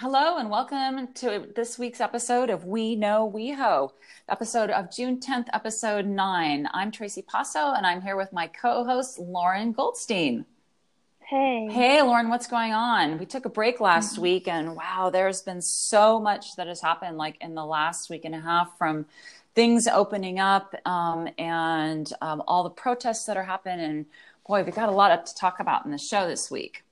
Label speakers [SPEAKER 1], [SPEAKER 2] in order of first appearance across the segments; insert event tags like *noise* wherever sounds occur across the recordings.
[SPEAKER 1] Hello and welcome to this week's episode of We Know WeHo, episode of June 10th, episode 9. I'm Tracy Passo and I'm here with my co host, Lauren Goldstein.
[SPEAKER 2] Hey.
[SPEAKER 1] Hey, Lauren, what's going on? We took a break last mm-hmm. week and wow, there's been so much that has happened like in the last week and a half from things opening up um, and um, all the protests that are happening. And boy, we've got a lot to talk about in the show this week.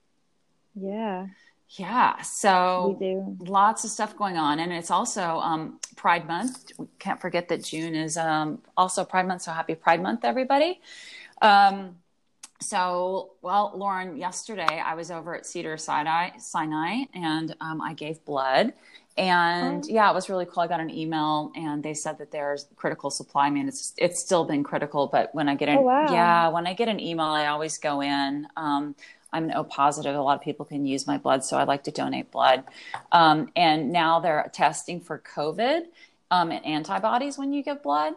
[SPEAKER 2] Yeah.
[SPEAKER 1] Yeah, so
[SPEAKER 2] we do.
[SPEAKER 1] lots of stuff going on, and it's also um, Pride Month. We can't forget that June is um, also Pride Month. So happy Pride Month, everybody! Um, so, well, Lauren, yesterday I was over at Cedar Sinai, Sinai and um, I gave blood. And oh. yeah, it was really cool. I got an email and they said that there's critical supply. I mean, it's it's still been critical, but when I get an
[SPEAKER 2] oh, wow.
[SPEAKER 1] yeah, when I get an email, I always go in. I'm an O positive. A lot of people can use my blood, so I like to donate blood. Um, and now they're testing for COVID um, and antibodies when you give blood.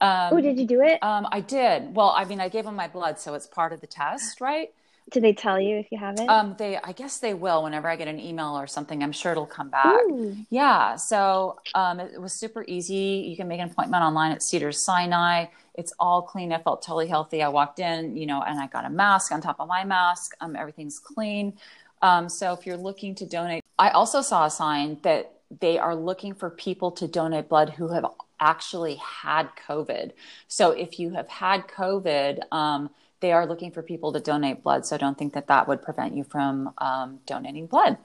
[SPEAKER 2] Um, oh, did you do it?
[SPEAKER 1] Um, I did. Well, I mean, I gave them my blood, so it's part of the test, right?
[SPEAKER 2] Did they tell you if you have it?
[SPEAKER 1] Um, they, I guess they will. Whenever I get an email or something, I'm sure it'll come back.
[SPEAKER 2] Ooh.
[SPEAKER 1] Yeah. So um, it, it was super easy. You can make an appointment online at Cedar Sinai. It's all clean. I felt totally healthy. I walked in, you know, and I got a mask on top of my mask. Um, everything's clean. Um, so if you're looking to donate, I also saw a sign that they are looking for people to donate blood who have actually had COVID. So if you have had COVID, um, they are looking for people to donate blood. So don't think that that would prevent you from um, donating blood.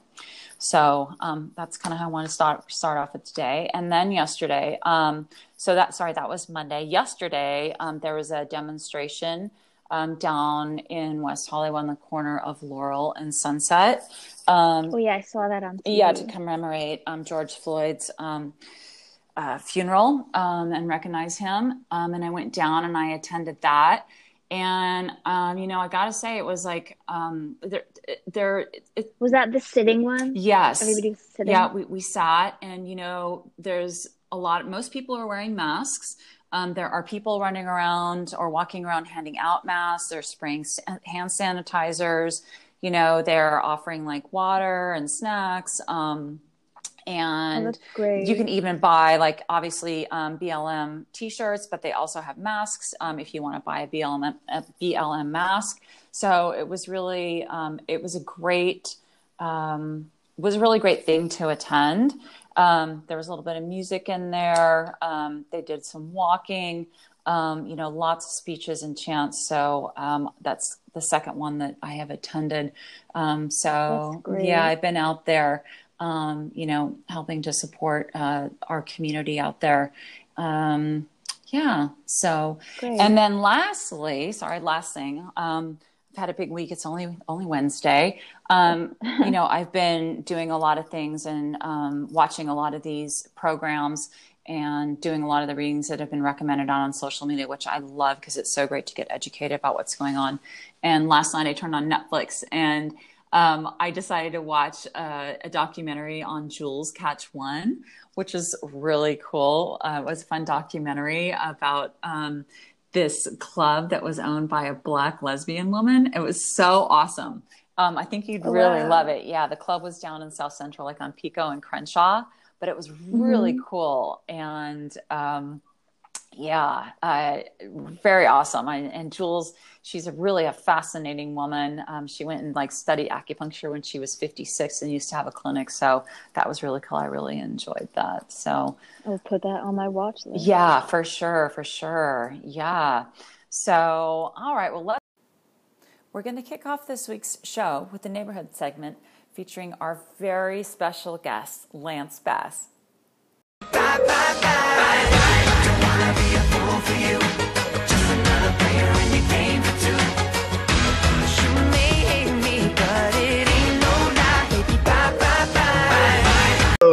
[SPEAKER 1] So um, that's kind of how I want to start start off with today. And then yesterday, um, so that sorry, that was Monday. Yesterday, um, there was a demonstration um, down in West Hollywood on the corner of Laurel and Sunset.
[SPEAKER 2] Um, oh yeah, I saw that on. TV.
[SPEAKER 1] Yeah, to commemorate um, George Floyd's. Uh, funeral and recognize him. and I went down and I attended that and um, you know i gotta say it was like um, there, there it,
[SPEAKER 2] was that the sitting one?
[SPEAKER 1] Yes.
[SPEAKER 2] Everybody sitting?
[SPEAKER 1] Yeah we, we sat and you know there's a lot most people are wearing masks. Um, there are people running around or walking around handing out masks. They're spraying hand sanitizers. You know they're offering like water and snacks um, and
[SPEAKER 2] oh,
[SPEAKER 1] you can even buy like obviously um, BLM t-shirts, but they also have masks um, if you want to buy a BLM a BLM mask. So it was really um, it was a great um, was a really great thing to attend. Um, there was a little bit of music in there. Um, they did some walking. you know, lots of speeches and chants. So that's the second one that I have attended. so yeah, I've been out there um, you know, helping to support uh, our community out there. Um, yeah. So,
[SPEAKER 2] Great.
[SPEAKER 1] and then lastly, sorry, last thing. Um, I've had a big week. It's only only Wednesday. Um, you know, I've been doing a lot of things and um, watching a lot of these programs and doing a lot of the readings that have been recommended on, on social media, which I love because it's so great to get educated about what's going on. And last night I turned on Netflix and um, I decided to watch a, a, documentary on Jewel's Catch One, which is really cool. Uh, it was a fun documentary about um, this club that was owned by a black lesbian woman. It was so awesome. Um, I think you'd really wow. love it. Yeah, the club was down in South Central, like on Pico and Crenshaw, but it was really mm-hmm. cool. And um, yeah, uh, very awesome. I, and Jewel, she's a really a fascinating woman. Um, she went and like studied acupuncture when she was 56 and used to have a clinic. So that was really cool. I really enjoyed that. So
[SPEAKER 2] I'll put that on my watch list.
[SPEAKER 1] Yeah, for sure. For sure. Yeah. So, all right. Well, let's. We're going to kick off this week's show with the neighborhood segment featuring our very special guest, Lance Bass.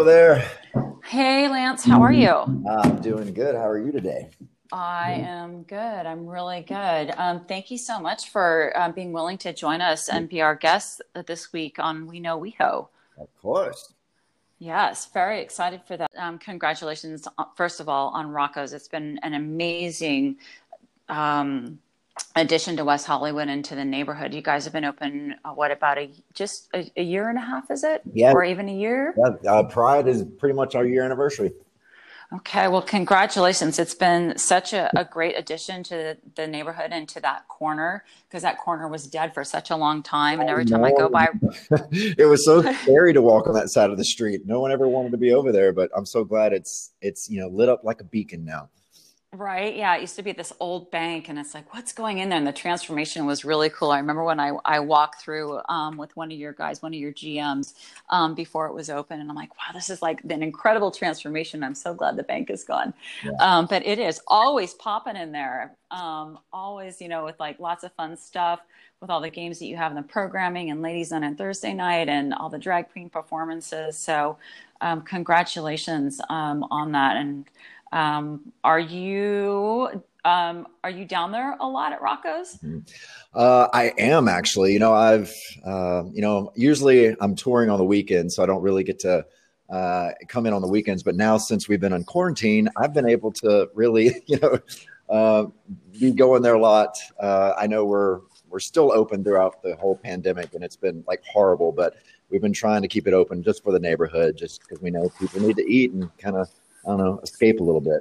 [SPEAKER 3] There.
[SPEAKER 1] Hey, Lance, how are you?
[SPEAKER 3] I'm doing good. How are you today?
[SPEAKER 1] I am good. I'm really good. Um, thank you so much for um, being willing to join us and be our guest this week on We Know WeHo.
[SPEAKER 3] Of course.
[SPEAKER 1] Yes, very excited for that. Um, congratulations, uh, first of all, on Rocco's. It's been an amazing um, addition to West Hollywood and to the neighborhood. You guys have been open, uh, what, about a just a, a, year and a half, is it?
[SPEAKER 3] Yeah.
[SPEAKER 1] Or even a year?
[SPEAKER 3] Yeah, uh, Pride is pretty much our year anniversary.
[SPEAKER 1] Okay, well, congratulations. It's been such a, a great addition to the neighborhood and to that corner because that corner was dead for such a long time. And every time I go by, *laughs*
[SPEAKER 3] it was so scary to walk on that side of the street. No one ever wanted to be over there, but I'm so glad it's it's you know lit up like a beacon now.
[SPEAKER 1] Right. Yeah. It used to be this old bank, and it's like, what's going in there? And the transformation was really cool. I remember when I, I walked through um, with one of your guys, one of your GMs, um, before it was open, and I'm like, wow, this is like an incredible transformation. I'm so glad the bank is gone. Yeah. Um, but it is always popping in there. Um, always, you know, with like lots of fun stuff with all the games that you have in the programming and ladies on Thursday night and all the drag queen performances. So, um, congratulations um, on that. And um, are you um, are you down there a lot at Rocco's?
[SPEAKER 3] Mm-hmm. Uh, I am actually. You know, I've uh, you know usually I'm touring on the weekends, so I don't really get to uh, come in on the weekends. But now since we've been in quarantine, I've been able to really *laughs* you know uh, be going there a lot. Uh, I know we're we're still open throughout the whole pandemic, and it's been like horrible, but we've been trying to keep it open just for the neighborhood, just because we know people need to eat and kind of I don't know, escape a little bit.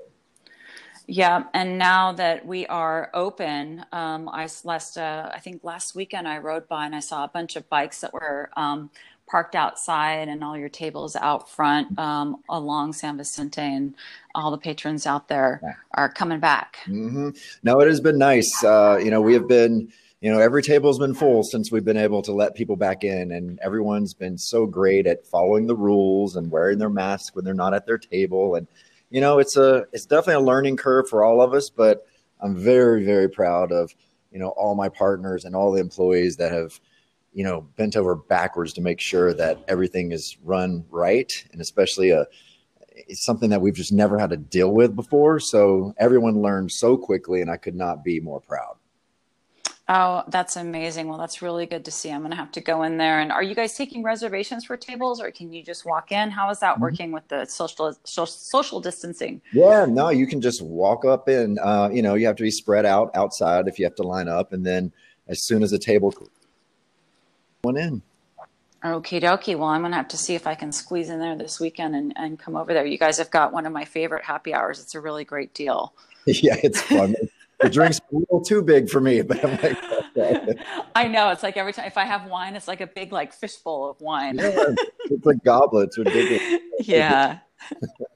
[SPEAKER 1] Yeah, and now that we are open, um, I last uh, I think last weekend I rode by and I saw a bunch of bikes that were um, parked outside and all your tables out front um, along San Vicente, and all the patrons out there are coming back.
[SPEAKER 3] Mm-hmm. No, it has been nice. Uh, you know, we have been you know every table's been full since we've been able to let people back in and everyone's been so great at following the rules and wearing their mask when they're not at their table. And you know it's a it's definitely a learning curve for all of us but i'm very very proud of you know all my partners and all the employees that have you know bent over backwards to make sure that everything is run right. And especially a it's something that we've just never had to deal with before. So everyone learned so quickly and i could not be more proud
[SPEAKER 1] Oh, that's amazing. Well, that's really good to see. I'm going to have to go in there. And are you guys taking reservations for tables or can you just walk in? How is that mm-hmm. working with the social, social distancing?
[SPEAKER 3] Yeah, no, you can just walk up in. Uh, you know, you have to be spread out outside if you have to line up. And then as soon as the table went in.
[SPEAKER 1] Okay, dokie. Well, I'm going to have to see if I can squeeze in there this weekend and, and come over there. You guys have got one of my favorite happy hours. It's a really great deal. *laughs*
[SPEAKER 3] yeah, it's fun *laughs* the drink's a little too big for me, but I'm like,
[SPEAKER 1] okay. *laughs* I know it's like every time if I have wine, it's like a big like fishbowl of wine.
[SPEAKER 3] yeah, it's like goblets, ridiculous. *laughs*
[SPEAKER 1] yeah.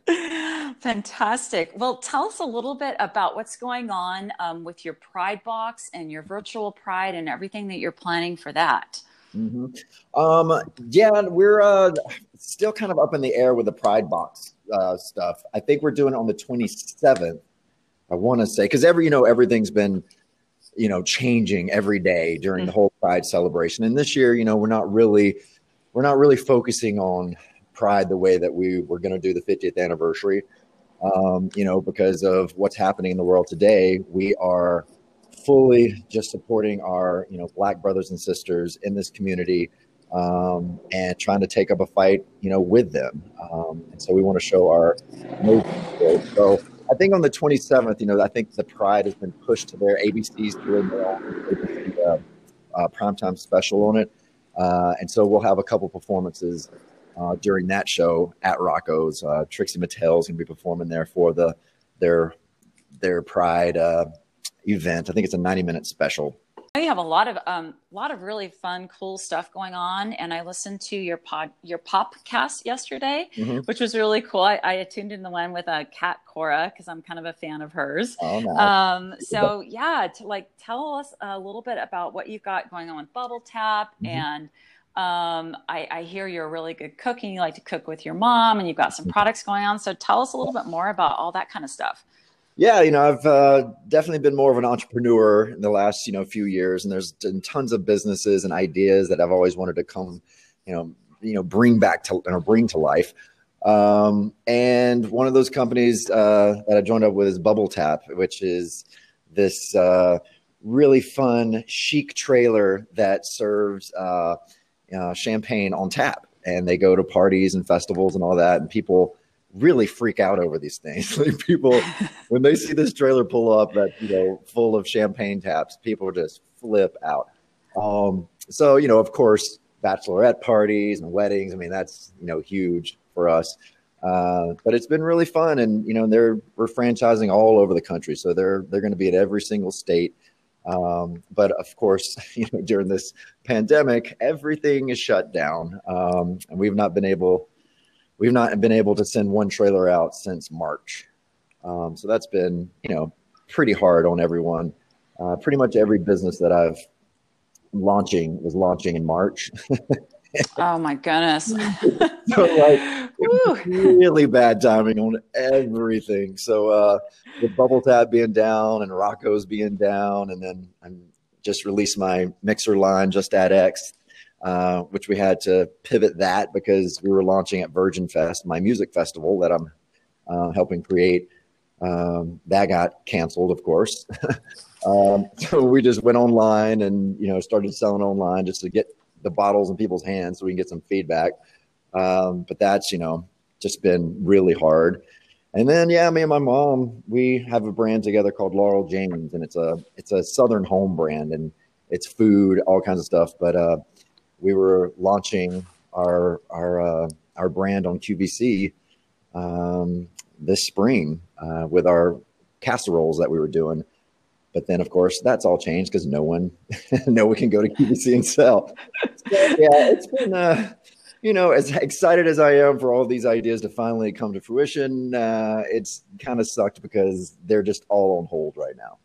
[SPEAKER 1] *laughs* Fantastic. Well, tell us a little bit about what's going on um, with your Pride box and your virtual Pride and everything that you're planning for that.
[SPEAKER 3] Mm-hmm. Um, yeah, we're uh, still kind of up in the air with the Pride box uh, stuff. I think we're doing it on the 27th I want to say because every you know everything's been you know changing every day during mm-hmm. the whole Pride celebration, and this year you know we're not really we're not really focusing on Pride the way that we were going to do the 50th anniversary. Um, you know, because of what's happening in the world today, we are fully just supporting our you know black brothers and sisters in this community um, and trying to take up a fight you know with them um, and so we want to show our so I think on the 27th, you know, I think the Pride has been pushed to their ABC's doing their own uh, uh, primetime special on it, uh, and so we'll have a couple performances uh, during that show at Rocco's. Uh, Trixie Mattel's going to be performing there for the their their Pride uh, event. I think it's a 90 minute special
[SPEAKER 1] you have a lot of um, lot of really fun, cool stuff going on. And I listened to your pod, your popcast yesterday, mm-hmm. which was really cool. I, I tuned in the one with a uh, Cat Cora because I'm kind of a fan of hers. Oh, nice. um, so yeah, to like tell us a little bit about what you've got going on with Bubble Tap mm-hmm. and. Um, I, I, hear you're a really good cook and you like to cook with your mom and you've got some mm-hmm. products going on. So tell us a little bit more about all that kind of stuff.
[SPEAKER 3] Yeah, you know, I've uh, definitely been more of an entrepreneur in the last, you know, few years, and there's been tons of businesses and ideas that I've always wanted to come, you know, you know, bring back to or bring to life. Um, and one of those companies uh, that I joined up with is Bubble Tap, which is this uh, really fun, chic trailer that serves uh, champagne on tap, and they go to parties and festivals and all that, and people really freak out over these things. *laughs* like people, *laughs* when they see this trailer pull up that you know full of champagne taps, people just flip out. Um, so you know, of course, bachelorette parties and weddings. I mean, that's you know huge for us. Uh, but it's been really fun, and you know, they're we're franchising all over the country, so they're they're going to be at every single state. Um, but of course, *laughs* you know, during this pandemic, everything is shut down, um, and we've not been able we've not been able to send one trailer out since March. Um, so that's been you know pretty hard on everyone. Uh, pretty much every business that I've launching was launching in March. *laughs*
[SPEAKER 1] oh my goodness.
[SPEAKER 3] so *laughs* like really bad timing on everything. So uh the bubble tap being down and Rocco's being down and then I'm just released my mixer line Just Add X. Uh, which we had to pivot that because we were launching at Virgin Fest, my music festival that I'm uh, helping create. Um, that got canceled, of course. *laughs* um, so we just went online and you know started selling online just to get the bottles in people's hands so we can get some feedback. Um, but that's you know just been really hard. And then yeah, me and my mom we have a brand together called Laurel James, and it's a it's a Southern home brand, and it's food, all kinds of stuff. But uh, we were launching our our uh, our brand on QVC um, this spring uh, with our casseroles that we were doing. But then, of course, that's all changed because no one, *laughs* no one can go to QVC and sell. So, yeah, it's been, uh, you know, as excited as I am for all these ideas to finally come to fruition, uh, it's kind of sucked because they're just all on hold right now.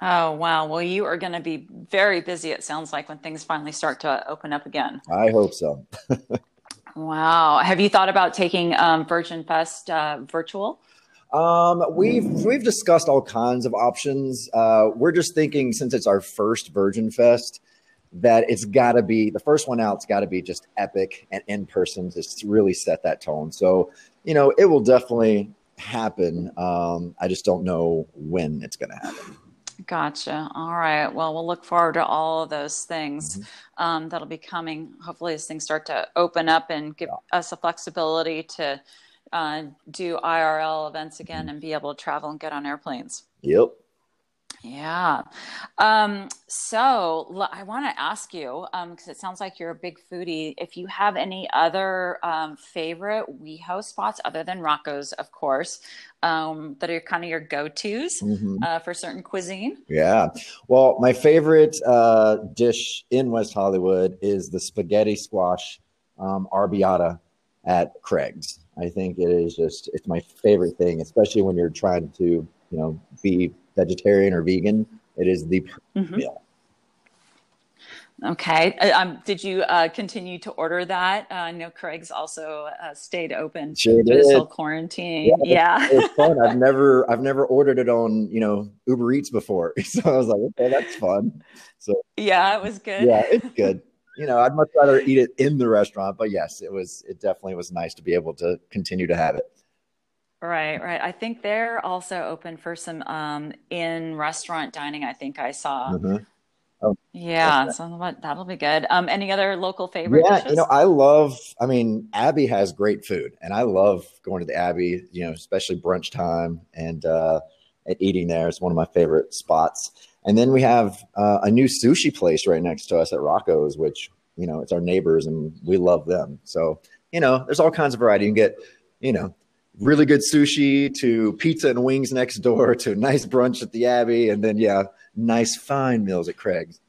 [SPEAKER 1] Oh, wow. Well, you are going to be very busy, it sounds like, when things finally start to open up again.
[SPEAKER 3] I hope so. *laughs*
[SPEAKER 1] wow. Have you thought about taking um, Virgin Fest uh, virtual?
[SPEAKER 3] Um, we've we've discussed all kinds of options. Uh, we're just thinking since it's our first Virgin Fest, that it's got to be the first one out. It's got to be just epic and in person to really set that tone. So you know, it will definitely happen. Um, I just don't know when it's going to happen.
[SPEAKER 1] Gotcha. All right. Well, we'll look forward to all of those things mm-hmm. um, that'll be coming. Hopefully, as things start to open up and give yeah. us the flexibility to uh, do IRL events again mm-hmm. and be able to travel and get on airplanes.
[SPEAKER 3] Yep.
[SPEAKER 1] Yeah. Um, so I want to ask you, because um, it sounds like you're a big foodie, if you have any other um, favorite WeHo spots other than Rocco's, of course, um, that are kind of your go tos mm-hmm. uh, for certain cuisine?
[SPEAKER 3] Yeah. Well, my favorite uh, dish in West Hollywood is the spaghetti squash um, arrabbiata at Craig's. I think it is just, it's my favorite thing, especially when you're trying to, you know, be vegetarian or vegan, it is the mm-hmm. meal.
[SPEAKER 1] Okay. Uh, um, did you uh, continue to order that? Uh, I know Craig's also uh, stayed open
[SPEAKER 3] sure
[SPEAKER 1] through this whole quarantine. Yeah,
[SPEAKER 3] yeah. it's fun. I've *laughs* never, I've never ordered it on, you know, Uber Eats before, *laughs* so I was like, okay, that's fun. So
[SPEAKER 1] yeah, it was good.
[SPEAKER 3] Yeah, it's good. You know, I'd much rather eat it in the restaurant, but yes, it was. It definitely was nice to be able to continue to have it.
[SPEAKER 1] Right, right. I think they're also open for some um, in restaurant dining. I think I saw. Mm-hmm. Oh, yeah, so that'll be good. Um, any other local favorites?
[SPEAKER 3] Yeah,
[SPEAKER 1] dishes?
[SPEAKER 3] you know, I love. I mean, Abbey has great food, and I love going to the Abbey. You know, especially brunch time and uh, and eating there. It's one of my favorite spots. And then we have uh, a new sushi place right next to us at Rocco's, which you know, it's our neighbors, and we love them. So you know, there's all kinds of variety. You can get, you know, really good sushi to pizza and wings next door *laughs* to nice brunch at the Abbey, and then yeah, nice fine meals at Craig's.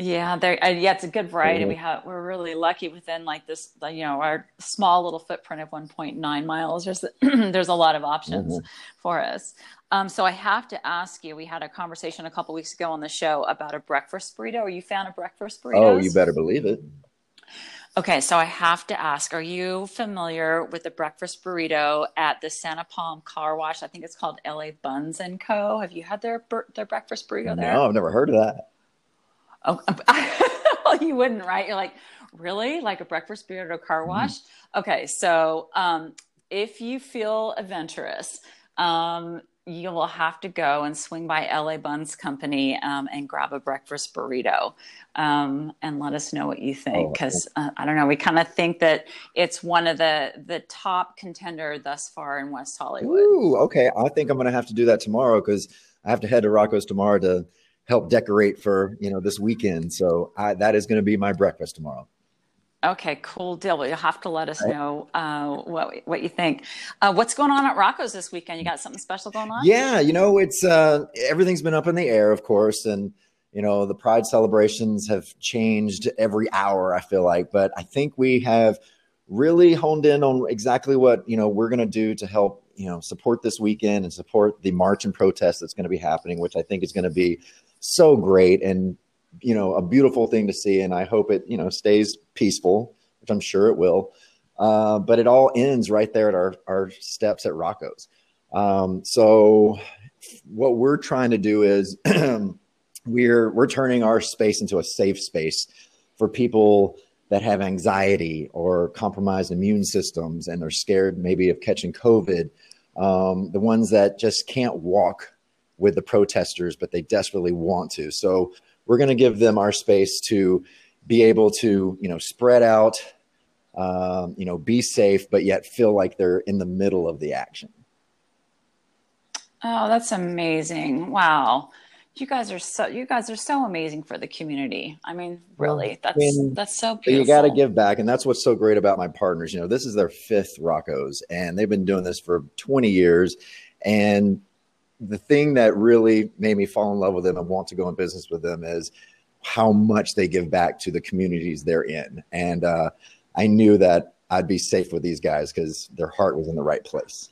[SPEAKER 1] Yeah, there. Uh, yeah, it's a good variety. Mm-hmm. We have we're really lucky within like this, you know, our small little footprint of 1.9 miles. There's *clears throat* there's a lot of options mm-hmm. for us. Um, so I have to ask you. We had a conversation a couple weeks ago on the show about a breakfast burrito. Are you a fan of breakfast burritos?
[SPEAKER 3] Oh, you better believe it.
[SPEAKER 1] Okay, so I have to ask: Are you familiar with the breakfast burrito at the Santa Palm Car Wash? I think it's called LA Buns and Co. Have you had their their breakfast burrito there?
[SPEAKER 3] No, I've never heard of that.
[SPEAKER 1] Oh, *laughs* well, you wouldn't, right? You're like, really? Like a breakfast burrito car mm-hmm. wash? Mm-hmm. Okay, so um, if you feel adventurous, um, you will have to go and swing by LA Buns Company um, and grab a breakfast burrito um, and let us know what you think. Because oh, uh, I don't know, we kind of think that it's one of the the top contender thus far in West Hollywood.
[SPEAKER 3] Ooh, okay. I think I'm going to have to do that tomorrow because I have to head to Rocco's tomorrow to help decorate for you know this weekend. So I, that is going to be my breakfast tomorrow.
[SPEAKER 1] Okay, cool deal. Well, you'll have to let us know uh, what what you think. Uh, what's going on at Rocco's this weekend? You got something special going on?
[SPEAKER 3] Yeah, you know, it's uh, everything's been up in the air, of course, and you know the Pride celebrations have changed every hour. I feel like, but I think we have really honed in on exactly what you know we're going to do to help you know support this weekend and support the march and protest that's going to be happening, which I think is going to be so great and you know a beautiful thing to see and i hope it you know stays peaceful which i'm sure it will. Uh, but it all ends right there at our, our steps at rocco's. Um, so what we're trying to do is *clears throat* we're we're turning our space into a safe space for people that have anxiety or compromised immune systems and are scared maybe of catching covid. Um, the ones that just can't walk with the protesters but they desperately want to. So we're going to give them our space to be able to you know spread out um, you know be safe but yet feel like they're in the middle of the action.
[SPEAKER 1] Oh that's amazing. Wow. You guys are so you guys are so amazing for the community. I mean really that's I mean, that's so beautiful
[SPEAKER 3] you got to give back and that's what's so great about my partners. You know this is their fifth roccos and they've been doing this for 20 years and the thing that really made me fall in love with them and want to go in business with them is how much they give back to the communities they're in. And uh, I knew that I'd be safe with these guys because their heart was in the right place.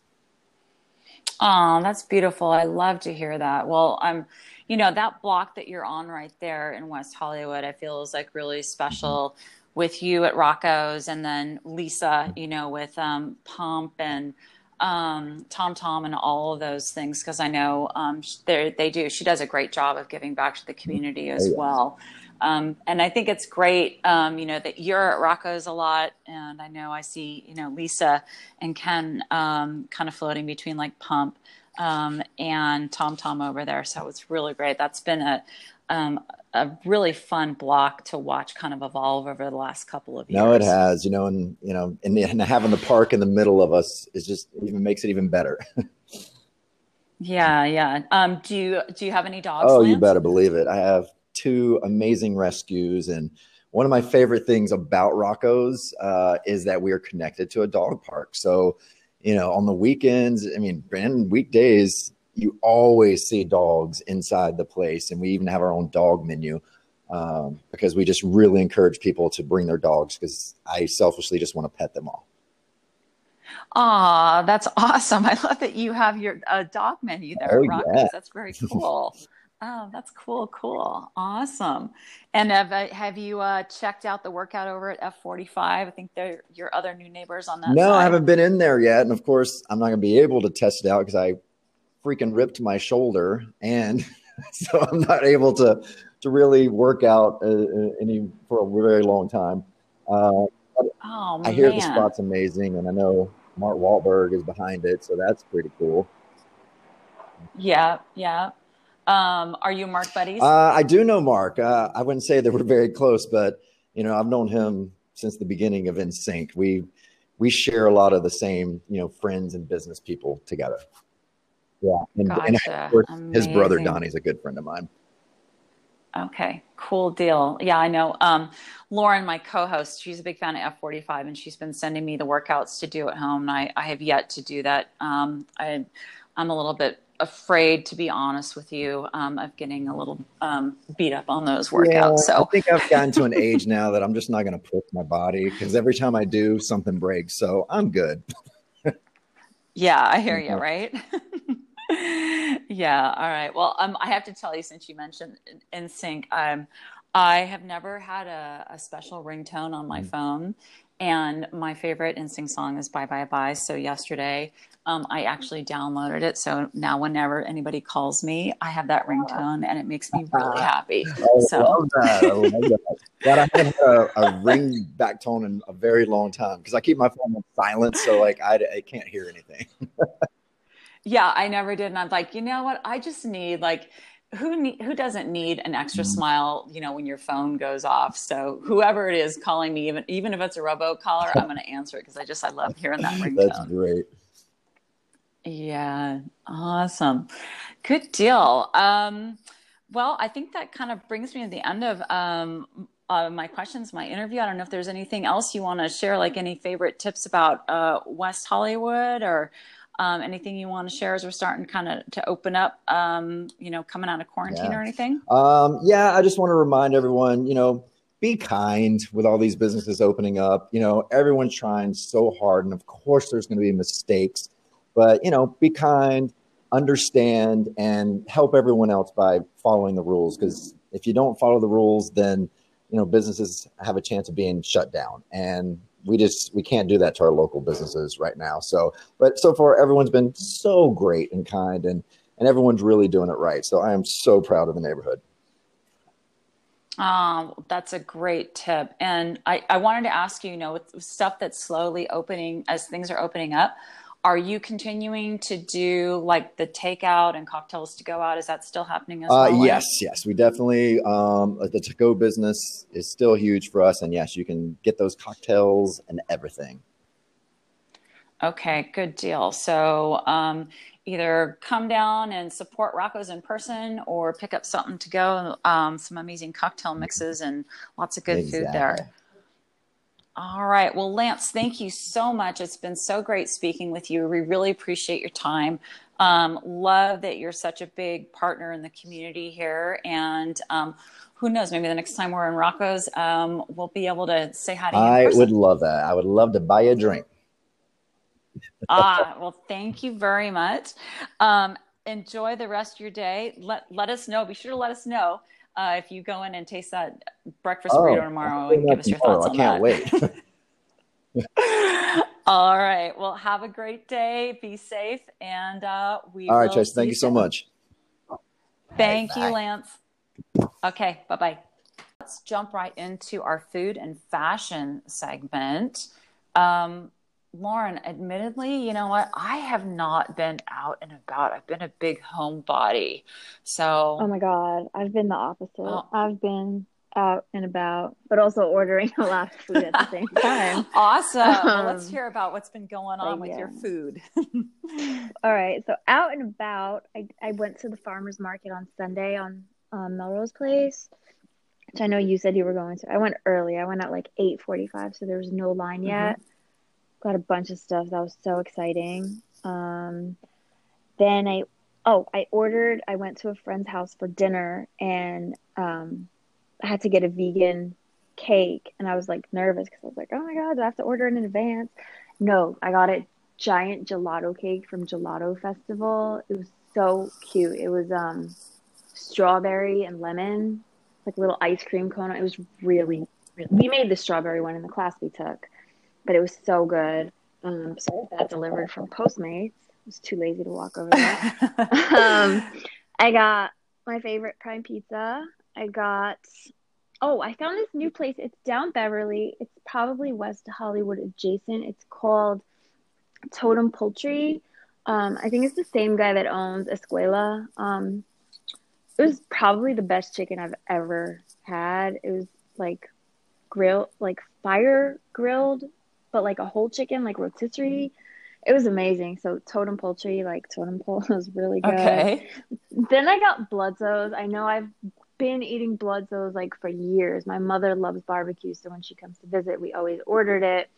[SPEAKER 1] Oh, that's beautiful. I love to hear that. Well, I'm, um, you know, that block that you're on right there in West Hollywood, I feel is like really special mm-hmm. with you at Rocco's and then Lisa, you know, with um, Pump and um, Tom Tom and all of those things because I know um, they do. She does a great job of giving back to the community as oh, well. Um, and I think it's great, um, you know, that you're at Rocco's a lot, and I know I see, you know, Lisa and Ken um, kind of floating between like Pump um, and Tom Tom over there. So it's really great. That's been a um, a really fun block to watch kind of evolve over the last couple of years.
[SPEAKER 3] No, it has, you know, and you know, and, and having the park in the middle of us is just even makes it even better. *laughs*
[SPEAKER 1] yeah, yeah. Um, do you do you have any dogs?
[SPEAKER 3] Oh, Lance? you better believe it. I have two amazing rescues, and one of my favorite things about Rocco's uh, is that we are connected to a dog park. So, you know, on the weekends, I mean, and weekdays, you always see dogs inside the place, and we even have our own dog menu um, because we just really encourage people to bring their dogs because I selfishly just want to pet them all.
[SPEAKER 1] Ah, that's awesome! I love that you have your uh, dog menu there, oh, Yeah. That's very cool. oh, that's cool, cool, awesome. And have uh, have you uh, checked out the workout over at F45? I think they're your other new neighbors on that.
[SPEAKER 3] No,
[SPEAKER 1] side.
[SPEAKER 3] I haven't been in there yet, and of course, I'm not going to be able to test it out because I freaking ripped my shoulder, and *laughs* so I'm not able to to really work out uh, uh, any for a very long time. Uh, oh, I hear the spot's amazing, and I know Mark Wahlberg is behind it, so that's pretty cool.
[SPEAKER 1] Yeah, yeah. Um, are you Mark buddies?
[SPEAKER 3] Uh, I do know Mark. Uh, I wouldn't say that we're very close, but you know, I've known him since the beginning of NSYNC. We we share a lot of the same, you know, friends and business people together. Yeah, and, gotcha. and his brother Donnie's a good friend of mine.
[SPEAKER 1] Okay, cool deal. Yeah, I know. Um, Lauren, my co-host, she's a big fan of F45, and she's been sending me the workouts to do at home. And I, I have yet to do that. Um, I, I'm a little bit afraid, to be honest with you, um, of getting a little um, beat up on those workouts. Yeah, so
[SPEAKER 3] I think I've gotten to an age now that I'm just not going to push my body because every time I do, something breaks. So I'm good.
[SPEAKER 1] yeah, I hear you. *laughs* Right. *laughs* yeah. All right. Well, um, I have to tell you, since you mentioned NSYNC, um, I have never had a, a special ringtone on my mm. phone. And my favorite NSYNC song is Bye Bye Bye. So yesterday, um, I actually downloaded it. So now whenever anybody calls me, I have that ringtone and it makes me really happy. I so. love that. I love that. *laughs*
[SPEAKER 3] but I haven't had a, a ring back tone in a very long time because I keep my phone on silent. So like I, I can't hear anything. *laughs*
[SPEAKER 1] Yeah, I never did. And I'm like, you know what? I just need like who need, who doesn't need an extra mm-hmm. smile, you know, when your phone goes off. So whoever it is calling me, even even if it's a robocaller, I'm going to answer it because I just I love hearing that *laughs* ringtone.
[SPEAKER 3] That's great.
[SPEAKER 1] Yeah, awesome, good deal. Um, well, I think that kind of brings me to the end of um, uh, my questions, my interview. I don't know if there's anything else you want to share, like any favorite tips about uh, West Hollywood or um, anything you want to share as we're starting kind of to open up, um, you know, coming out of quarantine
[SPEAKER 3] yeah.
[SPEAKER 1] or anything?
[SPEAKER 3] Um, yeah, I just want to remind everyone, you know, be kind with all these businesses opening up. You know, everyone's trying so hard, and of course, there's going to be mistakes, but you know, be kind, understand, and help everyone else by following the rules. Because if you don't follow the rules, then you know businesses have a chance of being shut down, and we just we can't do that to our local businesses right now. So, but so far everyone's been so great and kind, and and everyone's really doing it right. So I am so proud of the neighborhood.
[SPEAKER 1] Um, that's a great tip. And I, I wanted to ask you, you know, with stuff that's slowly opening as things are opening up, are you continuing to do like the takeout and cocktails to go out? Is that still happening as
[SPEAKER 3] uh. Yes, yes. We definitely, um, the to go business is still huge for us. And yes, you can get those cocktails and everything.
[SPEAKER 1] Okay, good deal. So um, either come down and support Rocco's in person or pick up something to go, um, some amazing cocktail mixes and lots of good exactly. food there. All right. Well, Lance, thank you so much. It's been so great speaking with you. We really appreciate your time. Um, love that you're such a big partner in the community here. And um, who knows, maybe the next time we're in Rocco's, um, we'll be able to say hi to you.
[SPEAKER 3] I would love that. I would love to buy you a drink. *laughs*
[SPEAKER 1] ah, well, thank you very much. Um, enjoy the rest of your day. Let, let us know. Be sure to let us know uh, if you go in and taste that breakfast oh, burrito tomorrow and give us your thoughts on
[SPEAKER 3] that. I can't
[SPEAKER 1] wait. *laughs* *laughs* All right. Well, have a great day. Be safe, and uh, we.
[SPEAKER 3] All right, Chase. Thank you so much.
[SPEAKER 1] Thank right, you, bye. Lance. Okay. Bye bye. Let's jump right into our food and fashion segment. Um, Lauren, admittedly, you know what? I have not been out and about. I've been a big homebody. So
[SPEAKER 2] Oh my god, I've been the opposite. Oh. I've been out and about, but also ordering a lot of food at the same *laughs* time.
[SPEAKER 1] awesome. Um, well, let's hear about what's been going on with yeah. your food. *laughs*
[SPEAKER 2] All right. So out and about, I, I went to the farmer's market on Sunday on um, Melrose Place, which I know you said you were going to. I went early. I went at like 8.45, so there was no line mm-hmm. yet got a bunch of stuff that was so exciting. Um, then I oh I ordered. I went to a friend's house for dinner and um, I had to get a vegan cake, and I was like nervous because I was like, oh my god, do I have to order it in advance? No, I got a giant gelato cake from Gelato Festival. It was so cute. It was um strawberry and lemon, like a little ice cream cone. It was really, really. We made the strawberry one in the class we took but it was so good. Um, so that delivered from Postmates. I was too lazy to walk over there. *laughs* um, I got my favorite prime pizza. I got oh, I found this new place. It's down Beverly. It's probably West Hollywood adjacent. It's called Totem Poultry. Um, I think it's the same guy that owns Escuela. Um, it was probably the best chicken I've ever had. It was like grilled, like fire grilled but like a whole chicken, like rotisserie. It was amazing. So totem poultry, like totem pole, *laughs* was really good. Okay. Then I got Bludso's. I know I've been eating Bludso's like for years. My mother loves barbecue, so when she comes to visit, we always ordered it.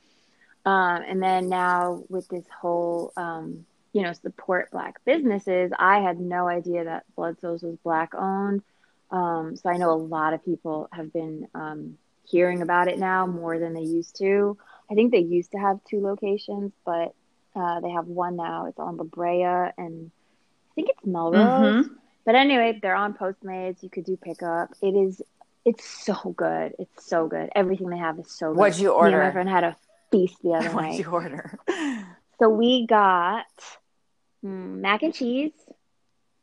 [SPEAKER 2] Um, and then now with this whole, um, you know, support black businesses, I had no idea that Bludso's was black owned. Um, so I know a lot of people have been um, hearing about it now more than they used to. I think they used to have two locations, but uh, they have one now. It's on La Brea and I think it's Melrose. Mm-hmm. But anyway, they're on Postmates. You could do pickup. It is. It's so good. It's so good. Everything they have is so good.
[SPEAKER 1] What'd you order?
[SPEAKER 2] Me and my friend had a feast the other *laughs*
[SPEAKER 1] What'd
[SPEAKER 2] night.
[SPEAKER 1] What'd you order?
[SPEAKER 2] so we got mm, mac and cheese,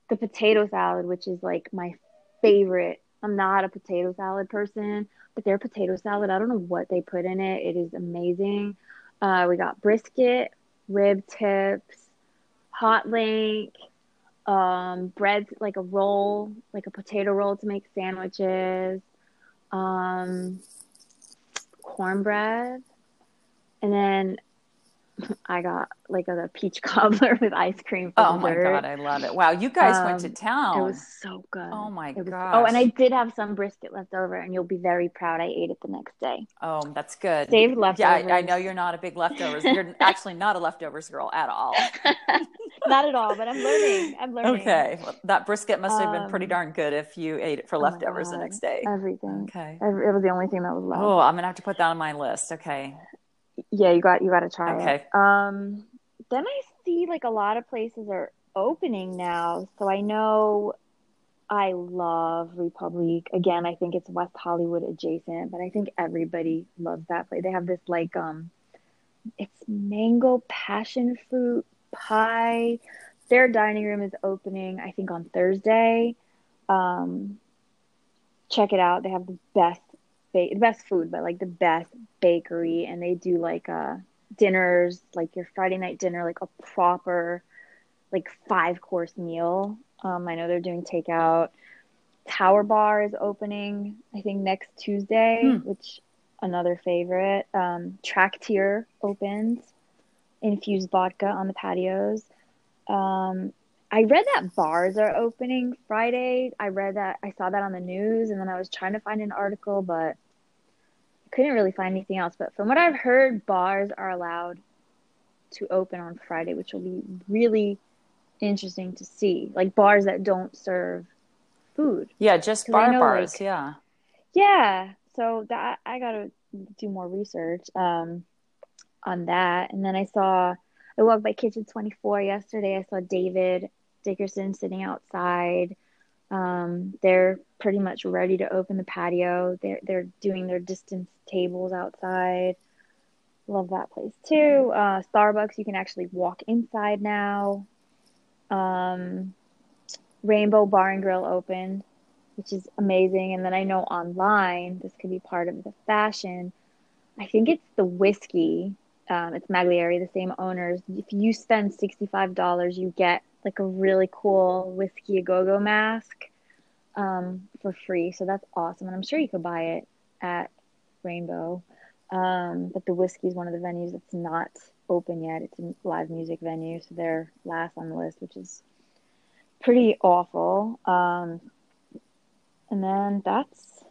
[SPEAKER 2] the potato salad, which is like my favorite. I'm not a potato salad person, their potato salad, I don't know what they put in it. It is amazing. Uh, we got brisket, rib tips, hot link, um, bread like a roll, like a potato roll to make sandwiches, um, cornbread, and then I got like a, peach *laughs* cobbler with ice cream.
[SPEAKER 1] oh my god, I love it! Wow, you guys um, went to town.
[SPEAKER 2] It was so good.
[SPEAKER 1] Oh my
[SPEAKER 2] god! Oh, and I did have some brisket left over, and you'll be very proud. I ate it the next day.
[SPEAKER 1] Oh, that's good.
[SPEAKER 2] Saved leftovers.
[SPEAKER 1] Yeah, I, I know you're not a big leftovers. you're *laughs* actually not a leftovers girl at all. *laughs*
[SPEAKER 2] not at all, but I'm learning. I'm learning.
[SPEAKER 1] Okay, well, that brisket must have been pretty um, darn good if you ate it for oh leftovers the next day.
[SPEAKER 2] Everything.
[SPEAKER 1] Okay.
[SPEAKER 2] It was the only thing that was left.
[SPEAKER 1] Oh, I'm gonna have to put that on my list. Okay.
[SPEAKER 2] Yeah, you got you got to try
[SPEAKER 1] okay.
[SPEAKER 2] it. Um, then I see like a lot of places are opening now, so I know I love Republique. Again, I think it's West Hollywood adjacent, but I think everybody loves that place. They have this like um, it's mango passion fruit pie. Their dining room is opening, I think, on Thursday. Um, check it out. They have the best ba- the best food, but like the best bakery, and they do like uh dinners, like your Friday night dinner, like a proper like five course meal. Um, I know they're doing takeout. Tower Bar is opening, I think next Tuesday, hmm. which another favorite. Um, Traktir opens. Infused vodka on the patios. Um, I read that bars are opening Friday. I read that I saw that on the news, and then I was trying to find an article, but couldn't really find anything else. But from what I've heard, bars are allowed to open on Friday, which will be really interesting to see. Like bars that don't serve food.
[SPEAKER 1] Yeah, just bar know, bars. Like, yeah.
[SPEAKER 2] Yeah. So that I gotta do more research um, on that. And then I saw I walked by Kitchen Twenty Four yesterday. I saw David Dickerson sitting outside. Um, they're pretty much ready to open the patio. They're they're doing their distance tables outside. Love that place too. Uh, Starbucks, you can actually walk inside now. Um, Rainbow Bar and Grill opened, which is amazing. And then I know online, this could be part of the fashion. I think it's the whiskey. Um, it's Maglieri, the same owners. If you spend $65, you get like a really cool whiskey a go go mask um, for free. So that's awesome. And I'm sure you could buy it at Rainbow. Um, but the whiskey is one of the venues that's not open yet. It's a live music venue, so they're last on the list, which is pretty awful. Um, and then that's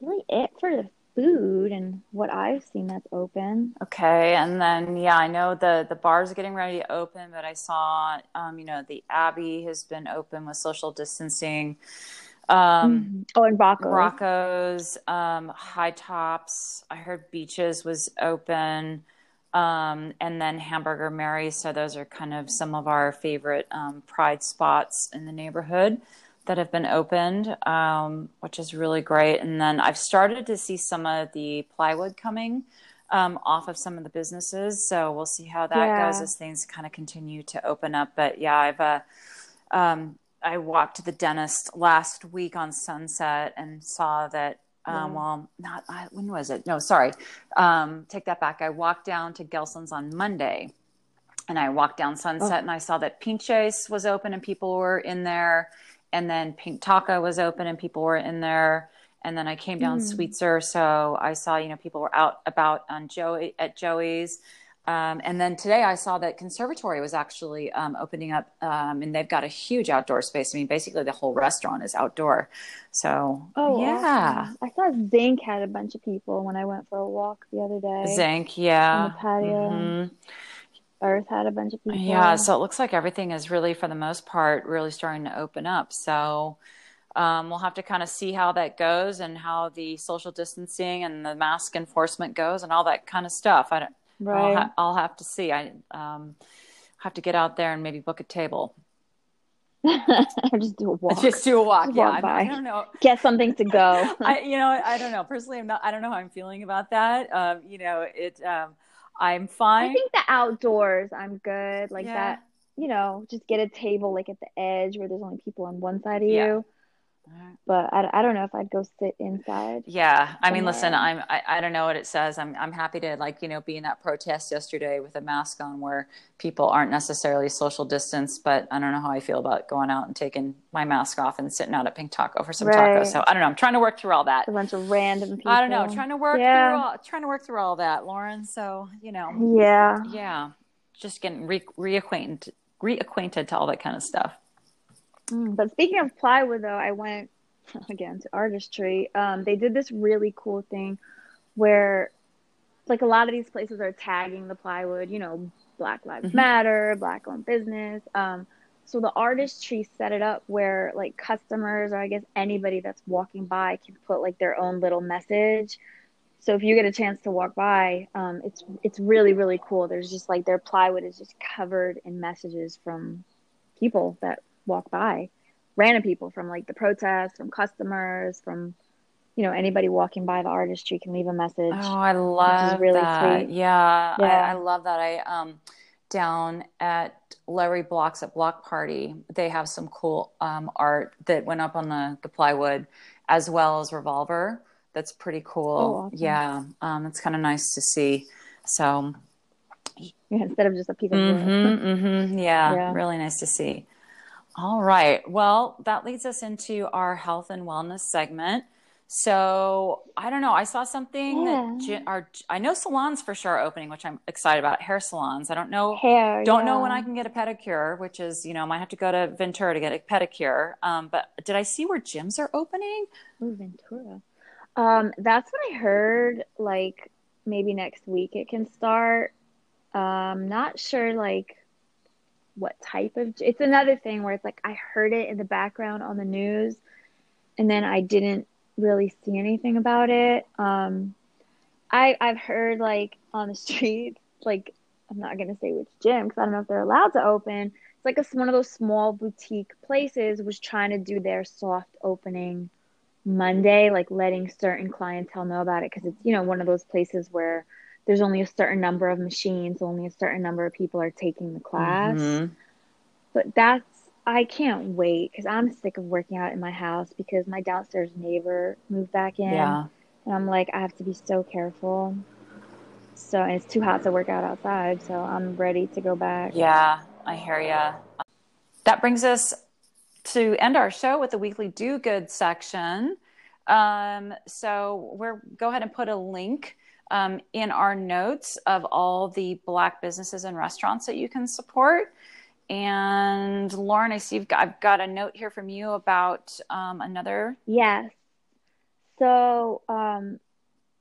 [SPEAKER 2] really it for the food and what I've seen that's open.
[SPEAKER 1] Okay, and then yeah, I know the the bars are getting ready to open, but I saw um, you know the Abbey has been open with social distancing. Um,
[SPEAKER 2] mm-hmm. Oh, and Rocco's.
[SPEAKER 1] Rocco's, um, High Tops. I heard Beaches was open, um, and then Hamburger Mary. So those are kind of some of our favorite um, pride spots in the neighborhood that have been opened, um, which is really great. And then I've started to see some of the plywood coming um, off of some of the businesses. So we'll see how that yeah. goes as things kind of continue to open up. But yeah, I've uh, um, I walked to the dentist last week on Sunset and saw that. Um, Well, not when was it? No, sorry. Um, take that back. I walked down to Gelson's on Monday, and I walked down Sunset, oh. and I saw that Pinches was open and people were in there and then Pink Taco was open and people were in there. And then I came down mm. Sweetzer, so I saw you know people were out about on Joey at Joey's. Um, and then today I saw that Conservatory was actually um, opening up, um, and they've got a huge outdoor space. I mean, basically the whole restaurant is outdoor. So,
[SPEAKER 2] oh
[SPEAKER 1] yeah,
[SPEAKER 2] awesome. I saw Zinc had a bunch of people when I went for a walk the other day.
[SPEAKER 1] Zinc, yeah,
[SPEAKER 2] on the patio. Mm-hmm. Earth had a bunch of people.
[SPEAKER 1] Yeah, so it looks like everything is really, for the most part, really starting to open up. So um, we'll have to kind of see how that goes and how the social distancing and the mask enforcement goes and all that kind of stuff. I don't. Right. I'll, ha- I'll have to see. I um, have to get out there and maybe book a table.
[SPEAKER 2] or *laughs* just do a *laughs* walk.
[SPEAKER 1] Just do a walk. Just yeah,
[SPEAKER 2] walk
[SPEAKER 1] I, I, don't know.
[SPEAKER 2] Get something to go. *laughs*
[SPEAKER 1] I, you know, I don't know. Personally, I'm not. I don't know how I'm feeling about that. Um, you know, it. Um, I'm fine.
[SPEAKER 2] I think the outdoors, I'm good. Like yeah. that, you know, just get a table like at the edge where there's only people on one side of yeah. you. But I, I don't know if I'd go sit inside.
[SPEAKER 1] Yeah, I mean, listen. I'm I, I don't know what it says. I'm I'm happy to like you know be in that protest yesterday with a mask on where people aren't necessarily social distance, but I don't know how I feel about going out and taking my mask off and sitting out at Pink Taco for some
[SPEAKER 2] Right.
[SPEAKER 1] tacos. So I don't know. I'm trying to work through all that.
[SPEAKER 2] a bunch of random people.
[SPEAKER 1] I don't know. Trying to work
[SPEAKER 2] Yeah.
[SPEAKER 1] through all trying to work through all that, Lauren. So you know,
[SPEAKER 2] Yeah.
[SPEAKER 1] yeah, just getting re- reacquainted reacquainted to all that kind of stuff.
[SPEAKER 2] Mm, But speaking of plywood, though, I went *laughs* again to artistry. Um, they did this really cool thing where, like, a lot of these places are tagging the plywood. You know, Black Lives
[SPEAKER 1] Mhm.
[SPEAKER 2] Matter, Black owned business. Um, so the artistry set it up where, like, customers or I guess anybody that's walking by can put like their own little message. So if you get a chance to walk by, um, it's it's really really cool. There's just like their plywood is just covered in messages from people that walk by random people from like the protests, from customers, from you know anybody walking by the artistry can leave a message.
[SPEAKER 1] Oh, I love
[SPEAKER 2] really
[SPEAKER 1] that.
[SPEAKER 2] sweet.
[SPEAKER 1] Yeah, I,
[SPEAKER 2] Yeah.
[SPEAKER 1] I love that. I um down at Larry Blocks at Block Party, they have some cool um, art that went up on the the plywood, as well as Revolver. That's pretty cool.
[SPEAKER 2] Oh, awesome.
[SPEAKER 1] Yeah, um, it's kind of nice to see. So, Yeah, *laughs*
[SPEAKER 2] instead of just a piece of
[SPEAKER 1] mm-hmm, mm-hmm, yeah, *laughs*
[SPEAKER 2] Yeah.
[SPEAKER 1] really nice to see. All right. Well, that leads us into our health and wellness segment. So I don't know. I saw something
[SPEAKER 2] Yeah.
[SPEAKER 1] our I know salons for sure are opening, which I'm excited about. Hair salons. I don't know.
[SPEAKER 2] Hair.
[SPEAKER 1] Don't know when I can get a pedicure, which is you know I might have to go to Ventura to get a pedicure. Um, but did I see where gyms are opening?
[SPEAKER 2] Ooh, Ventura. Um, that's what I heard. Like maybe next week it can start. Um, not sure like what type of. It's another thing where it's like I heard it in the background on the news, and then I didn't really see anything about it. Um, I I've heard like on the *laughs* street like I'm not gonna say which gym because I don't know if they're allowed to open. It's like a, one of those small boutique places was trying to do their soft opening Monday, like letting certain clientele know about it because it's you know one of those places where there's only a certain number of machines, only a certain number of people are taking the class.
[SPEAKER 1] Mhm.
[SPEAKER 2] But that's I can't wait because I'm sick of working out in my house because my downstairs neighbor moved back in,
[SPEAKER 1] Yeah.
[SPEAKER 2] and I'm like I have to be so careful. So and it's too hot to work out outside, so I'm ready to go back.
[SPEAKER 1] Yeah, I hear ya. That brings us to end our show with the weekly do good section. Um, so we're go ahead and put a link um, in our notes of all the black businesses and restaurants that you can support. And Lauren, I see you've got, I've got a note here from you about um, another.
[SPEAKER 2] Yes. So, um,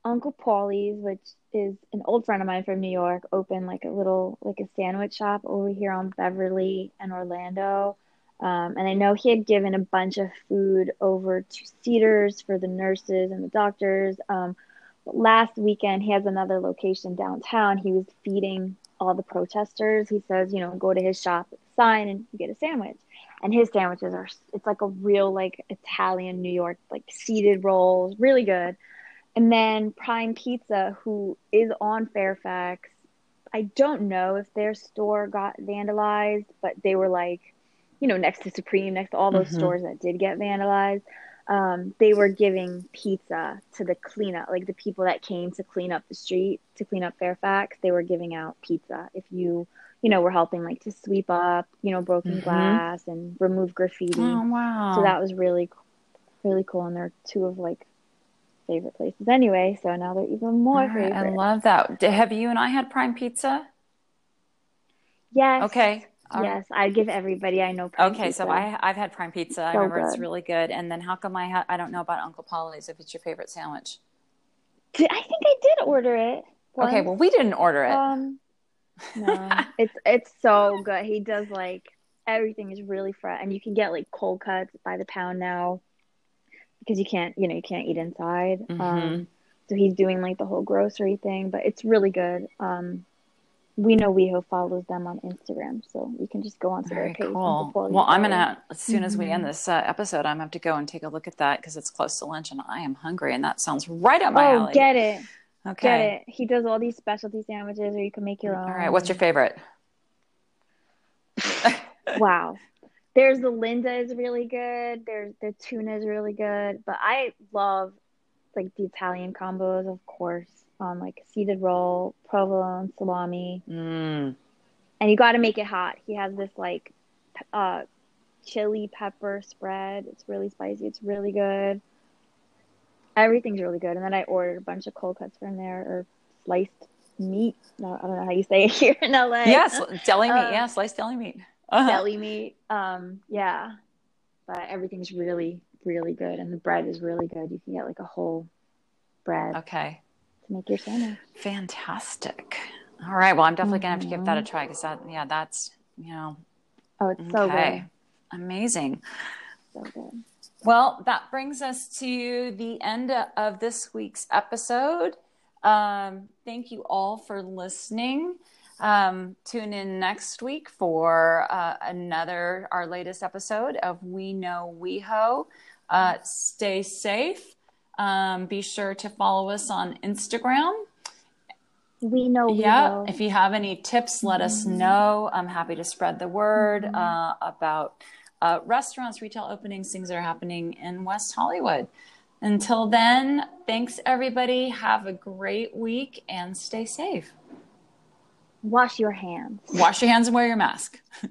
[SPEAKER 2] Uncle Paulie's, which is an old friend of mine from New York, opened like a little like a sandwich shop over here on Beverly and Orlando. Um, and I know he had given a bunch of food over to Cedars for the nurses and the doctors. Um, last weekend, he has another location downtown. He was feeding all the protesters. He says, you know, go to his shop sign and get a sandwich. And his sandwiches are, it's like a real, like Italian New York, like seeded rolls, really good. And then Prime Pizza, who is on Fairfax, I don't know if their store got vandalized, but they were like, you know, next to Supreme, next to all those
[SPEAKER 1] Mhm.
[SPEAKER 2] stores that did get vandalized. Um, they were giving pizza to the cleanup, like the people that came to clean up the street, to clean up Fairfax. They were giving out pizza if you, you know, were helping like to sweep up, you know, broken
[SPEAKER 1] Mhm.
[SPEAKER 2] glass and remove graffiti.
[SPEAKER 1] Oh wow!
[SPEAKER 2] So that was really, really cool. And they're two of like favorite places anyway. So now they're even more
[SPEAKER 1] right, I love that. Have you and I had Prime Pizza?
[SPEAKER 2] yes.
[SPEAKER 1] Okay. All
[SPEAKER 2] Yes, I give everybody I know.
[SPEAKER 1] Okay, so. I I've had prime pizza. I
[SPEAKER 2] So
[SPEAKER 1] remember it's really good. And then how come I ha- I don't know about Uncle Paulie's if it's your favorite sandwich?
[SPEAKER 2] Did- I think I did order it.
[SPEAKER 1] Okay, well we didn't order it.
[SPEAKER 2] Um, no, *laughs* it's it's so good. He does like everything is really fresh, and you can get like cold cuts by the pound now because you can't, you know, you can't eat inside.
[SPEAKER 1] Mhm.
[SPEAKER 2] Um, so he's doing like the whole grocery thing, but it's really good. Um, we know WeHo follows them on Instagram, so we can just go onto
[SPEAKER 1] Very
[SPEAKER 2] their page.
[SPEAKER 1] cool. Well, I'm gonna as soon as we end
[SPEAKER 2] Mhm.
[SPEAKER 1] this uh, episode, I'm gonna have to go and take a look at that because it's close to lunch and I am hungry, and that sounds right up my
[SPEAKER 2] Oh,
[SPEAKER 1] alley.
[SPEAKER 2] get it,
[SPEAKER 1] Okay.
[SPEAKER 2] get it. He does all these specialty sandwiches, or you can make your own.
[SPEAKER 1] All right. What's your favorite? *laughs*
[SPEAKER 2] wow there's the Linda is really good. There's the tuna is really good, but I love like the Italian combos, of course. Um, like seeded roll, provolone, salami,
[SPEAKER 1] Mm.
[SPEAKER 2] and you got to make it hot. He has this like uh, chili pepper spread. It's really spicy. It's really good. Everything's really good. And then I ordered a bunch of cold cuts from there or sliced meat. No, I don't know how you say it *laughs* here in LA.
[SPEAKER 1] Yes, deli meat.
[SPEAKER 2] Uh,
[SPEAKER 1] yeah, sliced deli meat. Uh-huh.
[SPEAKER 2] deli *laughs* meat. Um, yeah, but everything's really, really good, and the bread is really good. You can get like a whole bread
[SPEAKER 1] Okay.
[SPEAKER 2] To make your sandwich.
[SPEAKER 1] Fantastic. All right. Well, I'm definitely gonna have to give that a
[SPEAKER 2] Mhm.
[SPEAKER 1] try because that, yeah, that's you know,
[SPEAKER 2] Oh, it's so
[SPEAKER 1] okay, amazing.
[SPEAKER 2] so good.
[SPEAKER 1] Well, that brings us to the end of this week's episode. Um, thank you all for listening. Um, tune in next week for uh, another, our latest episode of We Know WeHo. Uh, stay safe. Um, be sure to follow us on Instagram.
[SPEAKER 2] We know. We
[SPEAKER 1] yeah.
[SPEAKER 2] know.
[SPEAKER 1] If you have any tips, let us know. I'm happy to spread the word uh, about uh, restaurants, retail openings, things that are happening in West Hollywood. Until then, thanks everybody. Have a great week and stay safe.
[SPEAKER 2] Wash your hands.
[SPEAKER 1] Wash your hands and wear your mask. *laughs*